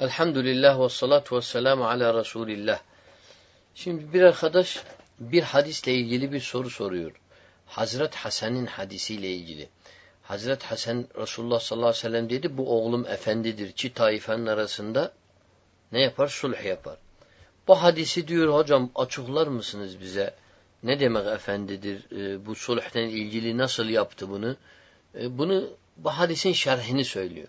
Elhamdülillah ve salatu ve selamu ala Resulillah. Şimdi bir arkadaş bir hadisle ilgili bir soru soruyor. Hazret Hasan'ın hadisiyle ilgili. Hazret Hasan Resulullah sallallahu aleyhi ve sellem dedi bu oğlum efendidir. Çi taifenin arasında ne yapar? Sulh yapar. Bu hadisi diyor hocam açıklar mısınız bize? Ne demek efendidir? E, bu sulhten ilgili nasıl yaptı bunu? E, bunu bu hadisin şerhini söylüyor.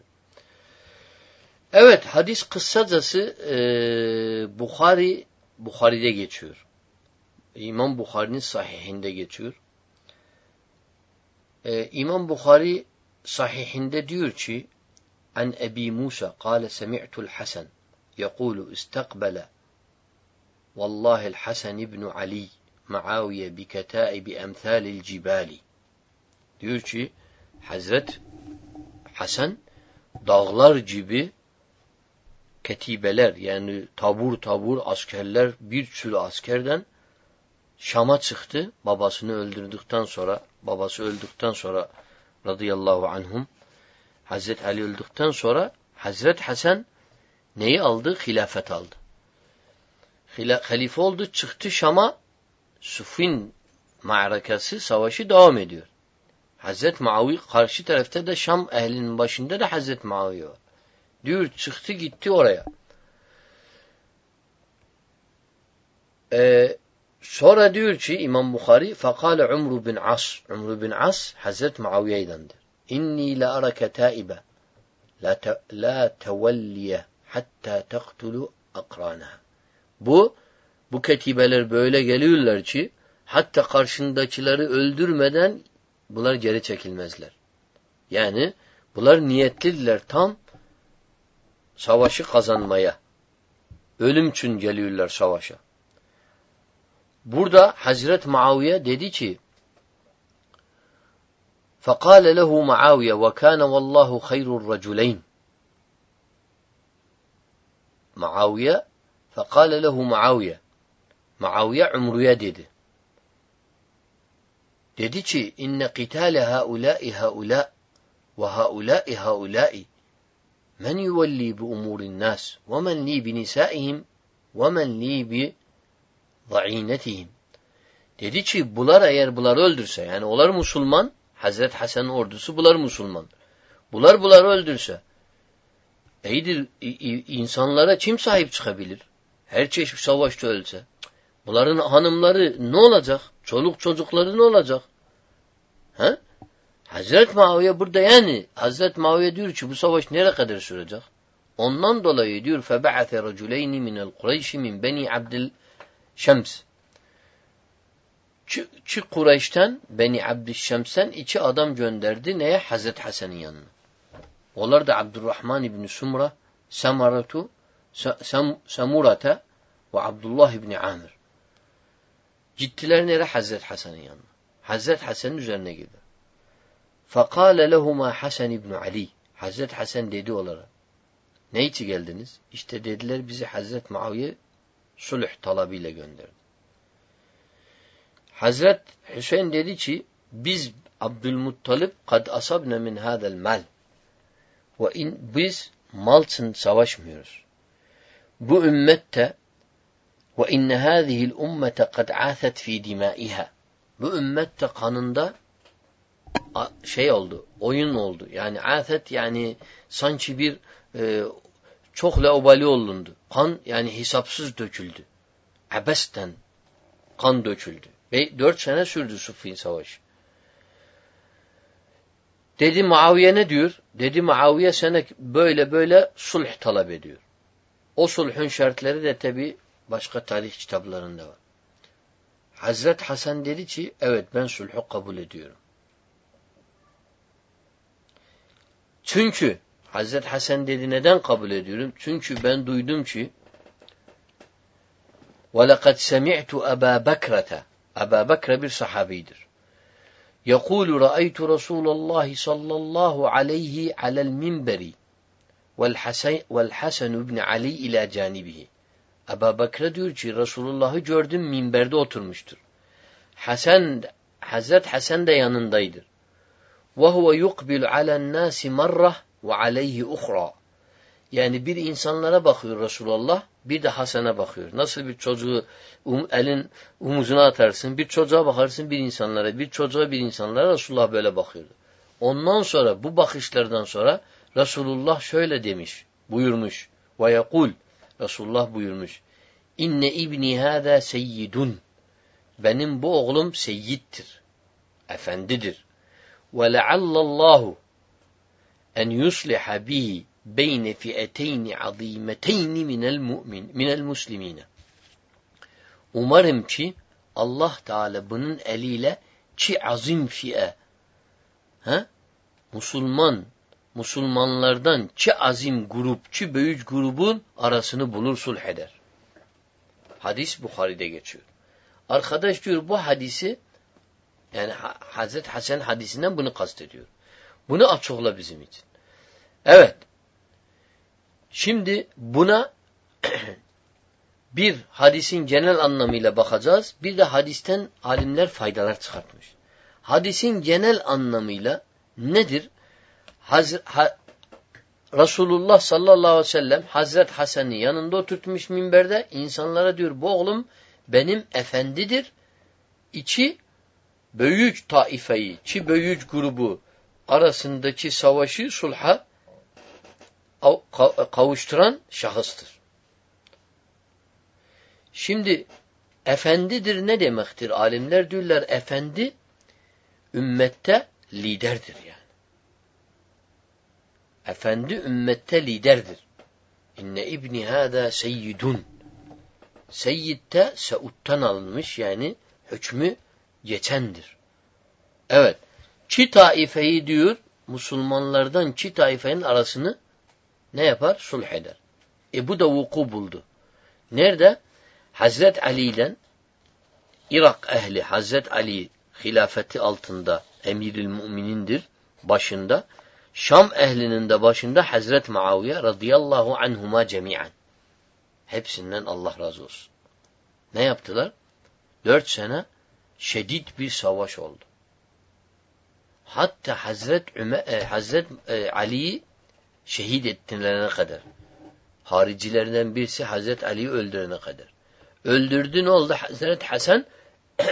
Evet hadis kıssacası e, Bukhari Bukhari'de geçiyor. İmam Bukhari'nin sahihinde geçiyor. E, İmam Bukhari sahihinde diyor ki An Ebi Musa kâle semi'tul Hasan yekûlu istakbele Vallahi Hasan ibn Ali Muaviye bi ketaibi emthalil cibali diyor ki Hazret Hasan dağlar gibi ketibeler yani tabur tabur askerler bir sürü askerden Şam'a çıktı babasını öldürdükten sonra babası öldükten sonra radıyallahu anhum Hazret Ali öldükten sonra Hazret Hasan neyi aldı? Hilafet aldı. Hila Halife oldu çıktı Şam'a Sufin ma'rakası savaşı devam ediyor. Hazret Muaviye karşı tarafta da Şam ehlinin başında da Hazret Muaviye var. Diyor çıktı gitti oraya. Ee, sonra diyor ki İmam Bukhari fakale Umru bin As Umru bin As Hazret Muaviye'dendir. İnni la arake taibe la, te, la tevelliye hatta tektulu akranaha. Bu bu ketibeler böyle geliyorlar ki hatta karşındakileri öldürmeden bunlar geri çekilmezler. Yani bunlar niyetlidirler tam savaşı kazanmaya. Ölüm için geliyorlar savaşa. Burada Hazret Muaviye dedi ki فقال له معاوية وكان والله خير الرجلين معاوية فقال له معاوية معاوية عمرية dedi. Dedi ki inne qitale haulâi haulâ ve haulâi haulâi Men yuvelli bi umurin nas ve men li bi nisaihim ve men li bi za'inetihim. Dedi ki bular eğer bular öldürse yani onlar Müslüman Hazret Hasan'ın ordusu bular Müslüman. Bular bular öldürse iyidir insanlara kim sahip çıkabilir? Her çeşit savaşta ölse. Bunların hanımları ne olacak? Çoluk çocukları ne olacak? He? Hazret Muaviye burada yani Hazret Muaviye diyor ki bu savaş nereye kadar sürecek? Ondan dolayı diyor فَبَعَثَ رَجُلَيْنِ مِنَ الْقُرَيْشِ مِنْ بَنِي عَبْدِ Şems. Çi Kureyş'ten Beni Abdüşşems'ten iki adam gönderdi neye? Hazret Hasan'ın yanına. Onlar da Abdurrahman İbni Sumra, Samaratu, Sam, Samurata ve Abdullah İbni Amir. Gittiler nereye? Hazret Hasan'ın yanına. Hazret Hasan'ın üzerine gidiyor. فَقَالَ لَهُمَا Hasan İbni Ali. Hazret Hasan dedi onlara. Ne için geldiniz? İşte dediler bizi Hazret Muaviye sulh talabıyla gönderdi. Hazret Hüseyin dedi ki biz Abdülmuttalip kad asabne min hadel mal. Ve in biz mal için savaşmıyoruz. Bu ümmette ve inne hâzihil ummete kad âthet fî dimâiha. Bu ümmette kanında şey oldu, oyun oldu. Yani afet yani sanki bir e, çok laubali olundu. Kan yani hesapsız döküldü. Abesten kan döküldü. Ve dört sene sürdü Suffin Savaşı. Dedi Muaviye ne diyor? Dedi Muaviye sana böyle böyle sulh talep ediyor. O sulhun şartları da tabi başka tarih kitaplarında var. Hazret Hasan dedi ki evet ben sulhu kabul ediyorum. Çünkü Hazret Hasan dedi neden kabul ediyorum? Çünkü ben duydum ki وَلَقَدْ سَمِعْتُ أَبَا بَكْرَةَ Ebu Bekre bir sahabidir. يقول رأيت رسول الله صلى الله عليه على المنبر والحسن, والحسن بن علي إلى جانبه Ebu Bekre diyor ki Resulullah'ı gördüm minberde oturmuştur. Hasan, Hazret Hasan da yanındaydır. وَهُوَ يُقْبِلُ عَلَى النَّاسِ مَرَّةً وَعَلَيْهِ اُخْرَى Yani bir insanlara bakıyor Resulullah, bir de Hasan'a bakıyor. Nasıl bir çocuğu um, elin omuzuna atarsın, bir çocuğa bakarsın bir insanlara, bir çocuğa bir insanlara Resulullah böyle bakıyordu. Ondan sonra bu bakışlardan sonra Resulullah şöyle demiş, buyurmuş. Ve yekul, Resulullah buyurmuş. İnne ibni hâzâ seyyidun. Benim bu oğlum seyyittir. Efendidir. Ve leallallahu en yusliha bihi beyne fi'eteyni azimeteyni minel mu'min minel muslimine. Umarım ki Allah Teala bunun eliyle ki azim fi'e he? Musulman Musulmanlardan ki azim grup, ki büyük grubun arasını bulur sulh eder. Hadis Bukhari'de geçiyor. Arkadaş diyor bu hadisi yani Hazret Hasan hadisinden bunu kastediyor. Bunu açıkla bizim için. Evet. Şimdi buna bir hadisin genel anlamıyla bakacağız. Bir de hadisten alimler faydalar çıkartmış. Hadisin genel anlamıyla nedir? Haz ha Resulullah sallallahu aleyhi ve sellem Hazret Hasan'ı yanında oturtmuş minberde insanlara diyor bu oğlum benim efendidir. İçi büyük taifeyi, çi büyük grubu arasındaki savaşı sulha kavuşturan şahıstır. Şimdi efendidir ne demektir? Alimler diyorlar efendi ümmette liderdir yani. Efendi ümmette liderdir. İnne ibni hâdâ seyyidun. Seyyid'te Seud'dan alınmış yani hükmü geçendir. Evet. Çi taifeyi diyor Müslümanlardan çi taifenin arasını ne yapar? Sulh eder. E bu da vuku buldu. Nerede? Hazret Ali'den Irak ehli Hazret Ali hilafeti altında emiril müminindir başında. Şam ehlinin de başında Hazret Muaviye radıyallahu anhuma cemiyen. Hepsinden Allah razı olsun. Ne yaptılar? Dört sene şiddet bir savaş oldu. Hatta Hazret, Ümer, e, Hazret e, Ali'yi şehit ettilerine kadar. Haricilerden birisi Hazret Ali'yi öldürene kadar. Öldürdü ne oldu? Hazret Hasan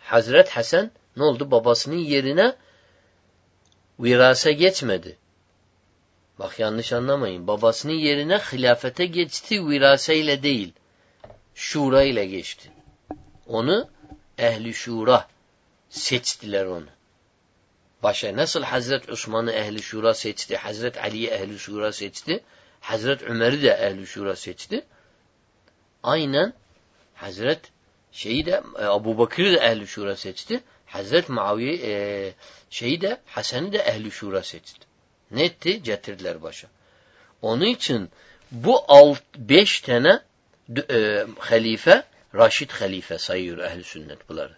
Hazret Hasan ne oldu? Babasının yerine virase geçmedi. Bak yanlış anlamayın. Babasının yerine hilafete geçti viraseyle değil. Şura ile geçti. Onu ehli şura seçtiler onu. Başa nasıl Hazret Osman'ı ehli şura seçti, Hazret Ali'yi ehli şura seçti, Hazret Ömer'i de ehli şura seçti. Aynen Hazret şeyi de e, Abu Bakır'ı da ehli şura seçti. Hazret Muaviye e, şeyi de Hasan'ı da ehli şura seçti. Ne etti? Getirdiler başa. Onun için bu alt, beş tane e, halife Raşid halife sayıyor ehli sünnet bunları.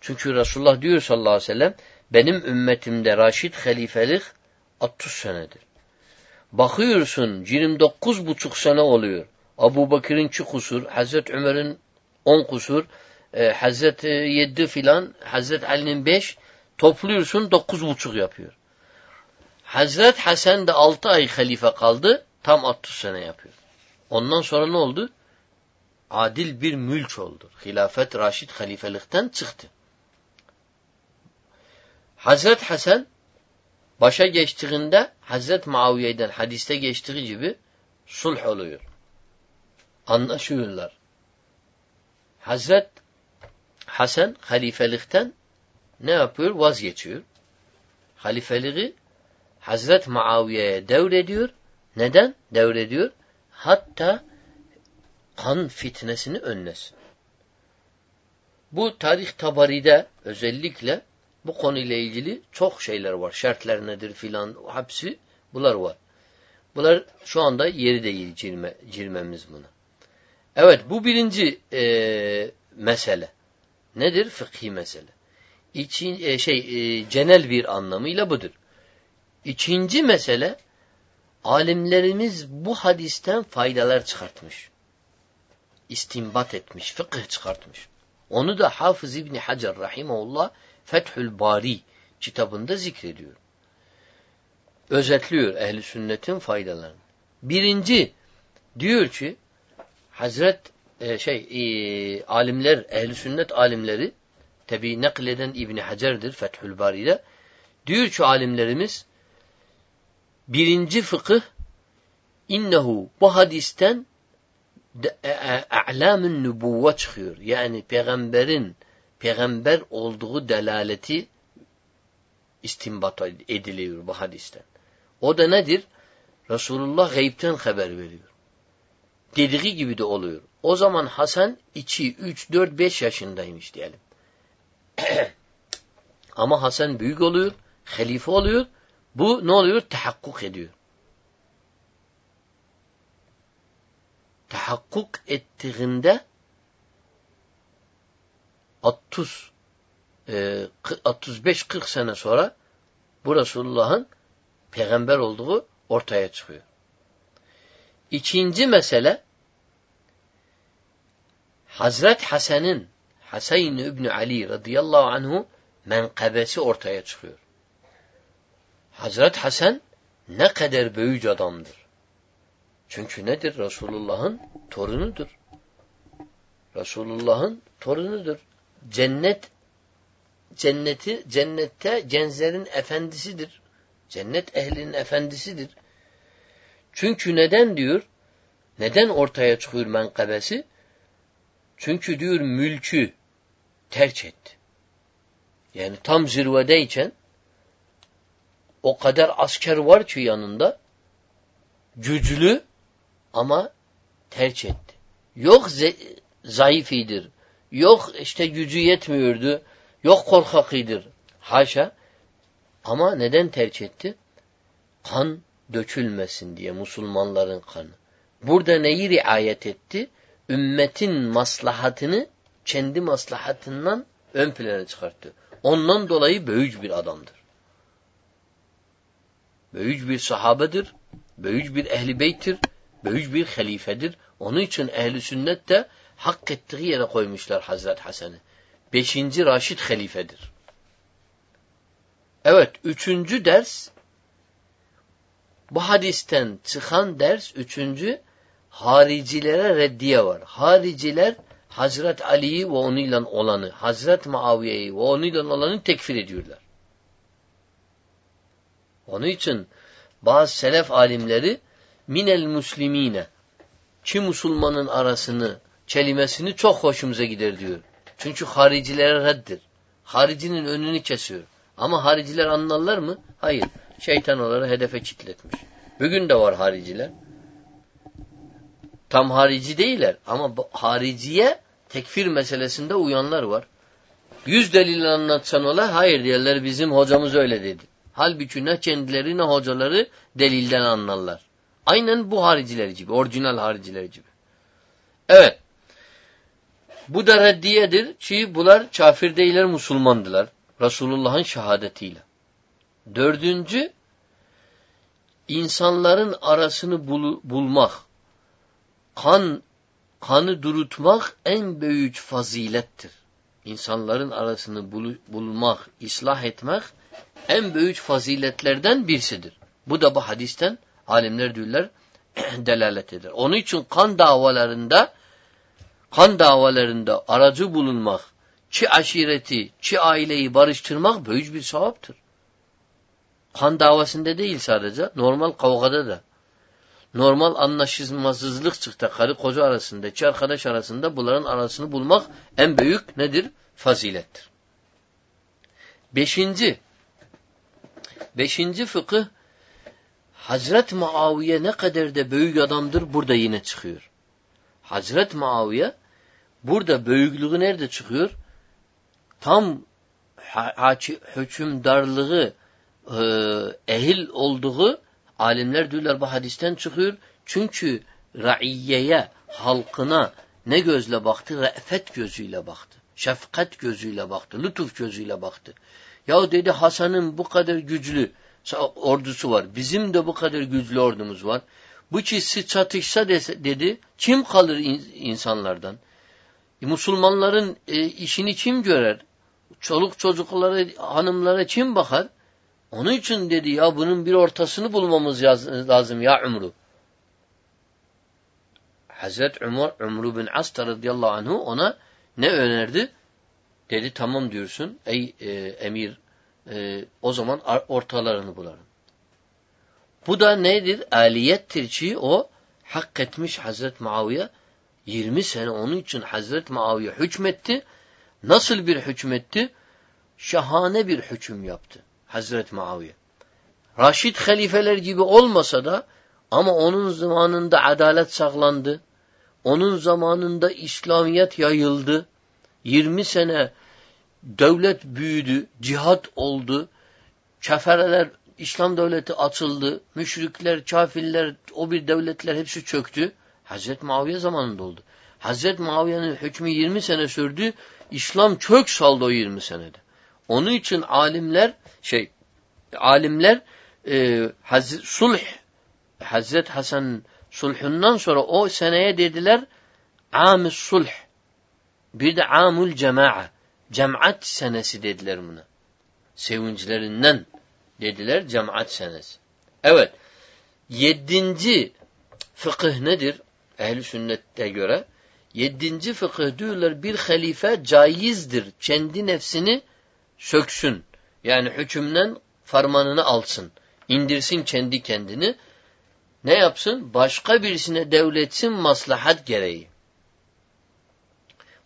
Çünkü Resulullah diyor sallallahu aleyhi ve sellem benim ümmetimde Raşid halifelik 60 senedir. Bakıyorsun 29 buçuk sene oluyor. Abu Bakır'ın 2 kusur, Hazreti Ömer'in 10 kusur, e, Hazreti 7 filan, Hazreti Ali'nin 5 topluyorsun 9 buçuk yapıyor. Hazret Hasan da 6 ay halife kaldı, tam 60 sene yapıyor. Ondan sonra ne oldu? Adil bir mülk oldu. Hilafet Raşid halifelikten çıktı. Hazret Hasan başa geçtiğinde Hazret Muaviye'den hadiste geçtiği gibi sulh oluyor. Anlaşıyorlar. Hazret Hasan halifelikten ne yapıyor? Vazgeçiyor. Halifeliği Hazret Muaviye'ye devrediyor. Neden devrediyor? Hatta kan fitnesini önlesin. Bu tarih tabaride özellikle bu konuyla ilgili çok şeyler var. Şartlar nedir filan hepsi bunlar var. Bunlar şu anda yeri değil girme, girmemiz buna. Evet bu birinci e, mesele. Nedir? Fıkhi mesele. İçin, e, şey e, genel bir anlamıyla budur. İkinci mesele alimlerimiz bu hadisten faydalar çıkartmış. İstimbat etmiş, fıkıh çıkartmış. Onu da Hafız İbni Hacer Rahimahullah Fethül Bari kitabında zikrediyor. özetliyor ehli sünnetin faydalarını. Birinci diyor ki Hazret e, şey e, alimler ehli sünnet alimleri tabi nakleden İbn Hacer'dir Fethül Bari'de diyor ki alimlerimiz birinci fıkıh innehu bu hadisten a'lamın nübuvve çıkıyor. Yani peygamberin peygamber olduğu delaleti istinbat ediliyor bu hadisten. O da nedir? Resulullah gaybten haber veriyor. Dediği gibi de oluyor. O zaman Hasan 2, 3, 4, 5 yaşındaymış diyelim. Ama Hasan büyük oluyor, halife oluyor. Bu ne oluyor? Tahakkuk ediyor. Tahakkuk ettiğinde 30 35-40 sene sonra bu Resulullah'ın peygamber olduğu ortaya çıkıyor. İkinci mesele Hazret Hasan'ın Hasan İbni Ali radıyallahu anhu menkabesi ortaya çıkıyor. Hazret Hasan ne kadar büyük adamdır. Çünkü nedir? Resulullah'ın torunudur. Resulullah'ın torunudur. Cennet cenneti cennette cenzerin efendisidir. Cennet ehlinin efendisidir. Çünkü neden diyor? Neden ortaya çıkıyor menkabesi? Çünkü diyor mülkü terk etti. Yani tam zirvedeyken o kadar asker var ki yanında güçlü ama terk etti. Yok zayıf iyidir. Yok işte gücü yetmiyordu. Yok korkakıdır. Haşa. Ama neden tercih etti? Kan dökülmesin diye Müslümanların kanı. Burada neyi riayet etti? Ümmetin maslahatını kendi maslahatından ön plana çıkarttı. Ondan dolayı büyük bir adamdır. Büyük bir sahabedir. Büyük bir ehli beyttir. Büyük bir halifedir. Onun için ehli sünnet de hak ettiği yere koymuşlar Hazret Hasan'ı. Beşinci Raşid halifedir. Evet, üçüncü ders bu hadisten çıkan ders üçüncü haricilere reddiye var. Hariciler Hazret Ali'yi ve onunla olanı, Hazret Muaviye'yi ve onunla olanı tekfir ediyorlar. Onun için bazı selef alimleri minel muslimine ki Müslümanın arasını, kelimesini çok hoşumuza gider diyor. Çünkü haricilere reddir. Haricinin önünü kesiyor. Ama hariciler anlarlar mı? Hayır. Şeytan onları hedefe kitletmiş. Bugün de var hariciler. Tam harici değiller ama hariciye tekfir meselesinde uyanlar var. Yüz delil anlatsan ola hayır diyorlar bizim hocamız öyle dedi. Halbuki ne kendileri ne hocaları delilden anlarlar. Aynen bu hariciler gibi, orijinal hariciler gibi. Evet. Bu da reddiyedir ki bunlar kafir değiller, Müslümandılar. Resulullah'ın şehadetiyle. Dördüncü, insanların arasını bul bulmak, kan kanı durutmak en büyük fazilettir. İnsanların arasını bul bulmak, ıslah etmek en büyük faziletlerden birisidir. Bu da bu hadisten alimler diyorlar delalet eder. Onun için kan davalarında kan davalarında aracı bulunmak, çi aşireti, çi aileyi barıştırmak büyük bir sevaptır. Kan davasında değil sadece, normal kavgada da. Normal anlaşılmazlık çıktı karı koca arasında, iki arkadaş arasında bunların arasını bulmak en büyük nedir? Fazilettir. Beşinci, beşinci fıkıh, Hazret Muaviye ne kadar da büyük adamdır burada yine çıkıyor. Hazret Muaviye Burada büyüklüğü nerede çıkıyor? Tam hükümdarlığı e, ehil olduğu alimler diyorlar bu hadisten çıkıyor. Çünkü raiyeye, halkına ne gözle baktı? Re'fet gözüyle baktı. Şefkat gözüyle baktı. Lütuf gözüyle baktı. Ya dedi Hasan'ın bu kadar güçlü ordusu var. Bizim de bu kadar güçlü ordumuz var. Bu ikisi çatışsa dese, dedi kim kalır insanlardan? E, Müslümanların e, işini kim görer? Çoluk çocukları, hanımlara kim bakar? Onun için dedi ya bunun bir ortasını bulmamız lazım ya Umru. Hazret Umar, Umru bin As radıyallahu anhu ona ne önerdi? Dedi tamam diyorsun ey e, emir e, o zaman ortalarını bularım. Bu da nedir? Aliyettir ki o hak etmiş Hazret Muaviye 20 sene onun için Hazret Muaviye hükmetti. Nasıl bir hükmetti? Şahane bir hüküm yaptı Hazret Muaviye. Raşid halifeler gibi olmasa da ama onun zamanında adalet sağlandı. Onun zamanında İslamiyet yayıldı. 20 sene devlet büyüdü, cihat oldu. Kefereler, İslam devleti açıldı. Müşrikler, kafirler, o bir devletler hepsi çöktü. Hazreti Muaviye zamanında oldu. Hazreti Muaviye'nin hükmü 20 sene sürdü. İslam çök saldı o 20 senede. Onun için alimler şey alimler e, Haz sulh Hazret Hasan sulhundan sonra o seneye dediler amü sulh bir de amul cema'a cemaat senesi dediler buna. Sevinçlerinden dediler cemaat senesi. Evet. Yedinci fıkıh nedir? Ehli sünnette göre. Yedinci fıkıh diyorlar bir halife caizdir. Kendi nefsini söksün. Yani hükümden farmanını alsın. indirsin kendi kendini. Ne yapsın? Başka birisine devletsin maslahat gereği.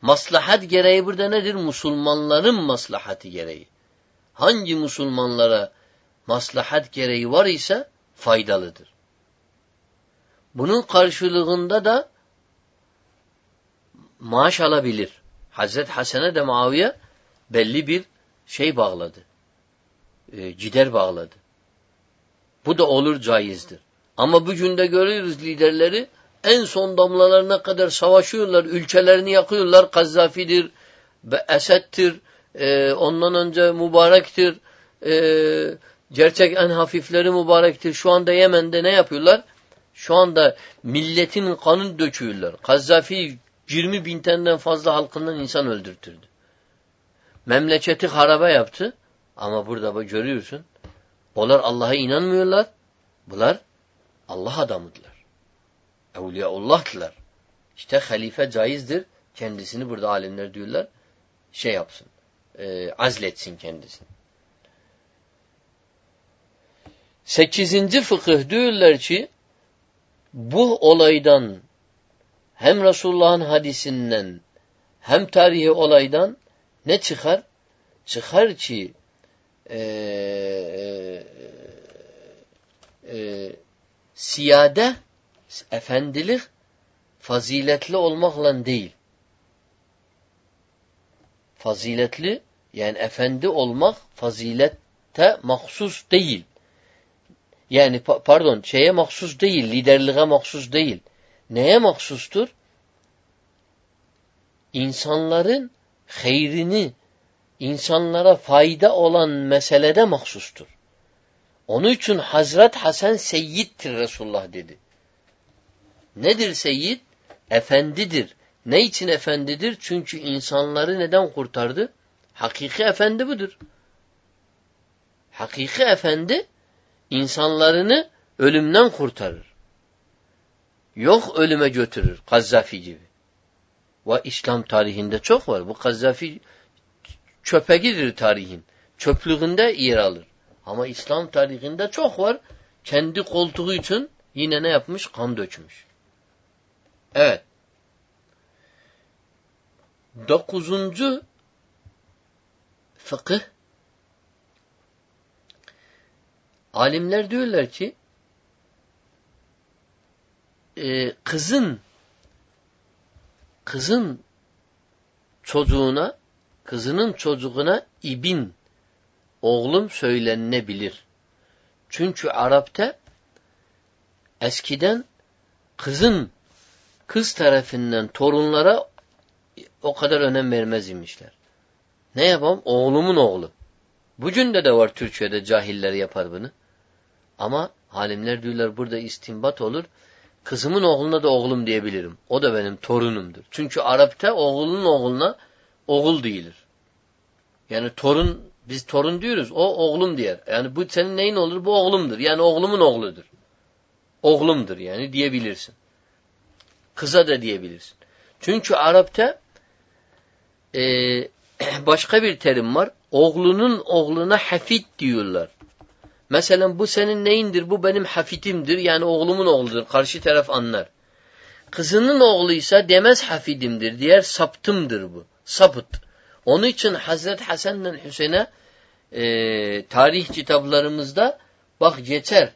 Maslahat gereği burada nedir? Musulmanların maslahatı gereği. Hangi Müslümanlara maslahat gereği var ise faydalıdır. Bunun karşılığında da maaş alabilir. Hazret Hasan'a de Muaviye belli bir şey bağladı. E, gider bağladı. Bu da olur caizdir. Ama bugün de görüyoruz liderleri en son damlalarına kadar savaşıyorlar, ülkelerini yakıyorlar. Kazzafidir, Esed'tir, e, ondan önce mübarektir, e, gerçek en hafifleri mübarektir. Şu anda Yemen'de ne yapıyorlar? Şu anda milletin kanını döküyorlar. Kazzafi 20 bin taneden fazla halkından insan öldürtürdü. Memleketi harabe yaptı. Ama burada görüyorsun. Onlar Allah'a inanmıyorlar. Bunlar Allah adamıdırlar. Evliyaullah'tılar. İşte halife caizdir. Kendisini burada alimler diyorlar. Şey yapsın. E, azletsin kendisini. Sekizinci fıkıh diyorlar ki bu olaydan hem Resulullah'ın hadisinden hem tarihi olaydan ne çıkar? Çıkar ki e, e, e, siyade efendilik faziletli olmakla değil. Faziletli yani efendi olmak fazilette mahsus değil. Yani pardon şeye mahsus değil, liderliğe mahsus değil. Neye mahsustur? İnsanların hayrini, insanlara fayda olan meselede mahsustur. Onun için Hazret Hasan seyyiddir Resulullah dedi. Nedir seyyid? Efendidir. Ne için efendidir? Çünkü insanları neden kurtardı? Hakiki efendi budur. Hakiki efendi insanlarını ölümden kurtarır. Yok ölüme götürür. Kazzafi gibi. Ve İslam tarihinde çok var. Bu Kazzafi çöpe gidir tarihin. Çöplüğünde yer alır. Ama İslam tarihinde çok var. Kendi koltuğu için yine ne yapmış? Kan dökmüş. Evet. Dokuzuncu fıkıh alimler diyorlar ki e, kızın kızın çocuğuna kızının çocuğuna ibin oğlum söylenebilir. Çünkü Arap'ta eskiden kızın kız tarafından torunlara o kadar önem vermez imişler. Ne yapalım? Oğlumun oğlu. Bugün de de var Türkiye'de cahiller yapar bunu. Ama halimler diyorlar burada istinbat olur. Kızımın oğluna da oğlum diyebilirim. O da benim torunumdur. Çünkü Arap'ta oğlunun oğluna oğul değildir. Yani torun Biz torun diyoruz. O oğlum diyer. Yani bu senin neyin olur? Bu oğlumdur. Yani oğlumun oğludur. Oğlumdur yani diyebilirsin. Kıza da diyebilirsin. Çünkü Arap'ta e, başka bir terim var. Oğlunun oğluna hafit diyorlar. Mesela bu senin neyindir? Bu benim hafitimdir. Yani oğlumun oğludur. Karşı taraf anlar. Kızının oğluysa demez hafidimdir. Diğer saptımdır bu. Sapıt. Onun için Hazret Hasan'la Hüseyin'e e, tarih kitaplarımızda bak geçer.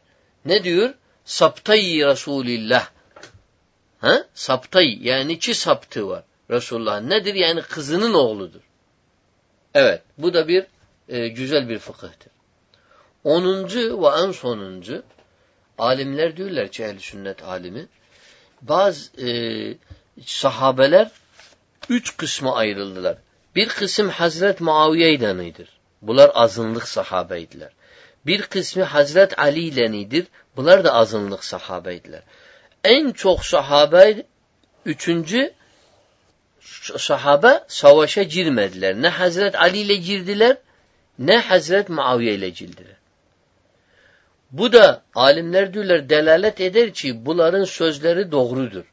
Ne diyor? Saptayı Resulillah. Ha? Saptayı. Yani iki saptı var. Resulullah. Nedir? Yani kızının oğludur. Evet. Bu da bir e, güzel bir fıkıhtır. Onuncu ve en sonuncu alimler diyorlar ki ehl sünnet alimi bazı e, sahabeler üç kısma ayrıldılar. Bir kısım Hazret Muaviye ilenidir. Bunlar azınlık sahabeydiler. Bir kısmı Hazret Ali ilenidir. Bunlar da azınlık sahabeydiler. En çok sahabe üçüncü sahabe savaşa girmediler. Ne Hazret Ali ile girdiler ne Hazret Muaviye ile girdiler. Bu da alimler diyorlar delalet eder ki bunların sözleri doğrudur.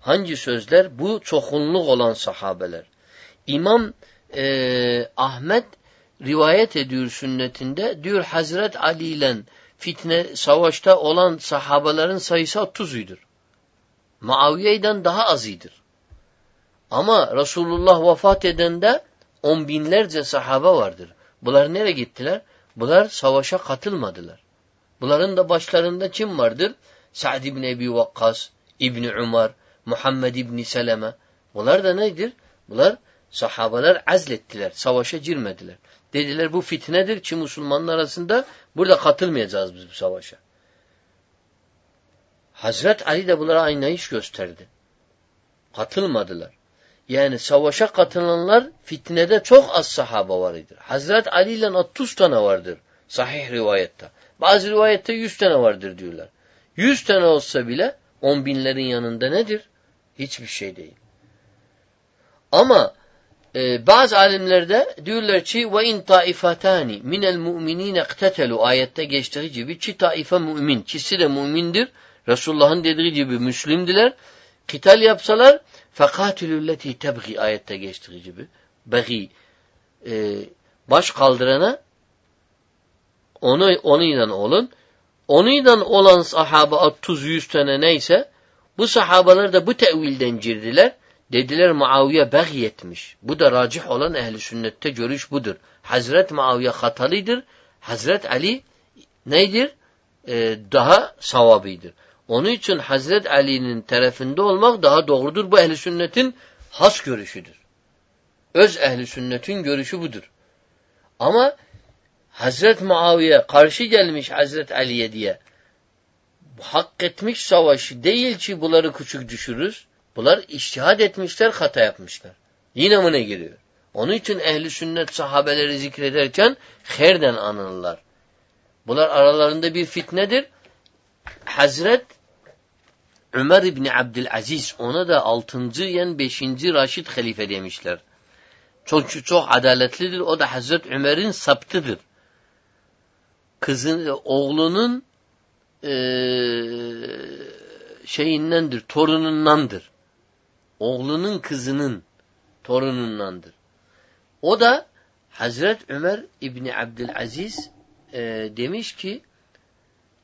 Hangi sözler? Bu çokunluk olan sahabeler. İmam e, Ahmet rivayet ediyor sünnetinde diyor Hazret Ali ile fitne savaşta olan sahabelerin sayısı 30'uydur. Muaviye'den daha azıdır. Ama Resulullah vefat edende on binlerce sahabe vardır. Bunlar nereye gittiler? Bunlar savaşa katılmadılar. Bunların da başlarında kim vardır? Sa'd ibn Ebi Vakkas, İbni Umar, Muhammed ibn Seleme. Bunlar da nedir? Bunlar sahabeler azlettiler. Savaşa girmediler. Dediler bu fitnedir ki Müslümanlar arasında burada katılmayacağız biz bu savaşa. Hazret Ali de bunlara aynı iş gösterdi. Katılmadılar. Yani savaşa katılanlar fitnede çok az sahaba vardır. Hazret Ali ile 30 tane vardır sahih rivayette. Bazı rivayette 100 tane vardır diyorlar. 100 tane olsa bile on binlerin yanında nedir? Hiçbir şey değil. Ama e, bazı alimlerde diyorlar ki ve in taifatani minel mu'minin iktetelu ayette geçtiği gibi ki taife mümin, ikisi de mümindir. Resulullah'ın dediği gibi Müslümdiler. Kital yapsalar fekatilülleti tebgi ayette geçtiği gibi. Begi e, baş kaldırana onu onunla olun. Onunla olan sahaba 30-100 tane neyse bu sahabalar da bu tevilden girdiler. Dediler Muaviye beği etmiş. Bu da racih olan ehli sünnette görüş budur. Hazret Muaviye hatalıdır. Hazret Ali neydir? Ee, daha savabidir. Onun için Hazret Ali'nin tarafında olmak daha doğrudur. Bu ehli sünnetin has görüşüdür. Öz ehli sünnetin görüşü budur. Ama Hazret Muaviye karşı gelmiş Hazret Ali'ye diye hak etmiş savaşı değil ki bunları küçük düşürürüz. Bunlar iştihad etmişler, hata yapmışlar. Yine ne giriyor? Onun için ehli sünnet sahabeleri zikrederken herden anılırlar. Bunlar aralarında bir fitnedir. Hazret Ömer İbni Abdülaziz ona da altıncı yen beşinci Raşid halife demişler. Çok çok adaletlidir. O da Hazret Ömer'in saptıdır. Kızın, oğlunun e, şeyindendir, torunundandır. Oğlunun kızının torunundandır. O da Hazret Ömer İbni Abdülaziz e, demiş ki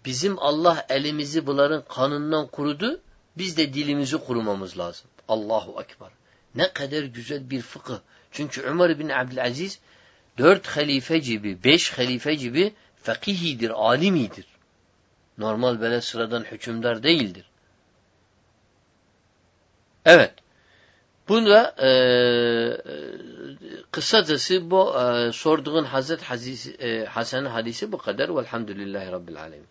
bizim Allah elimizi bunların kanından kurudu, biz de dilimizi kurumamız lazım. Allahu Ekber. Ne kadar güzel bir fıkıh. Çünkü Ömer bin Abdülaziz dört halife gibi, beş halife gibi fakihidir, alimidir. Normal böyle sıradan hükümdar değildir. Evet. Bunda e, kısacası bu e, sorduğun Hazret Hazis, e, Hasan hadisi bu kadar. Velhamdülillahi Rabbil Alemin.